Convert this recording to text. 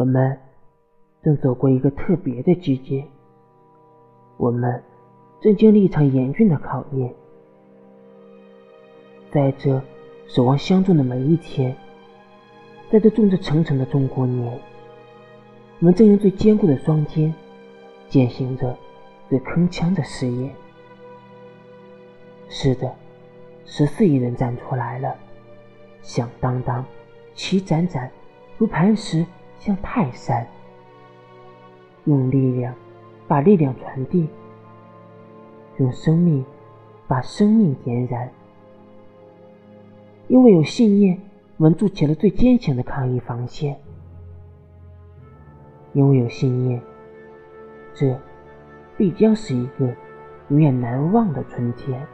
我们正走过一个特别的季节，我们正经历一场严峻的考验。在这守望相助的每一天，在这众志成城的中国年，我们正用最坚固的双肩践行着最铿锵的誓言。是的，十四亿人站出来了，响当当，齐展展，如磐石，像泰山。用力量把力量传递，用生命把生命点燃。因为有信念，我们筑起了最坚强的抗疫防线。因为有信念，这必将是一个永远难忘的春天。